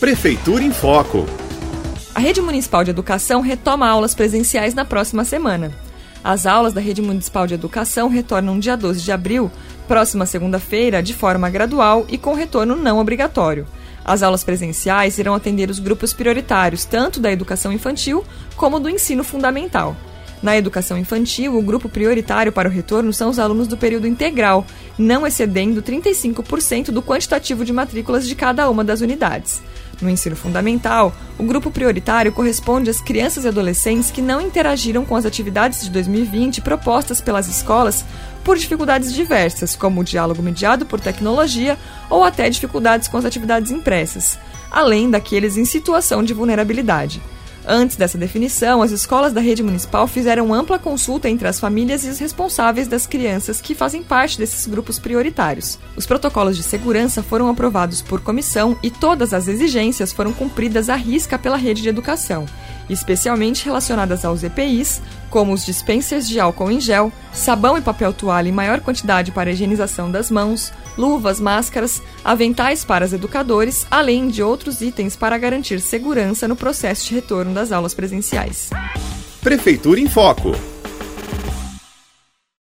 Prefeitura em Foco. A Rede Municipal de Educação retoma aulas presenciais na próxima semana. As aulas da Rede Municipal de Educação retornam dia 12 de abril, próxima segunda-feira, de forma gradual e com retorno não obrigatório. As aulas presenciais irão atender os grupos prioritários, tanto da educação infantil como do ensino fundamental. Na educação infantil, o grupo prioritário para o retorno são os alunos do período integral, não excedendo 35% do quantitativo de matrículas de cada uma das unidades. No ensino fundamental, o grupo prioritário corresponde às crianças e adolescentes que não interagiram com as atividades de 2020 propostas pelas escolas por dificuldades diversas, como o diálogo mediado por tecnologia ou até dificuldades com as atividades impressas, além daqueles em situação de vulnerabilidade. Antes dessa definição, as escolas da rede municipal fizeram ampla consulta entre as famílias e os responsáveis das crianças que fazem parte desses grupos prioritários. Os protocolos de segurança foram aprovados por comissão e todas as exigências foram cumpridas à risca pela rede de educação especialmente relacionadas aos EPIs, como os dispensers de álcool em gel, sabão e papel toalha em maior quantidade para a higienização das mãos, luvas, máscaras, aventais para os educadores, além de outros itens para garantir segurança no processo de retorno das aulas presenciais. Prefeitura em Foco.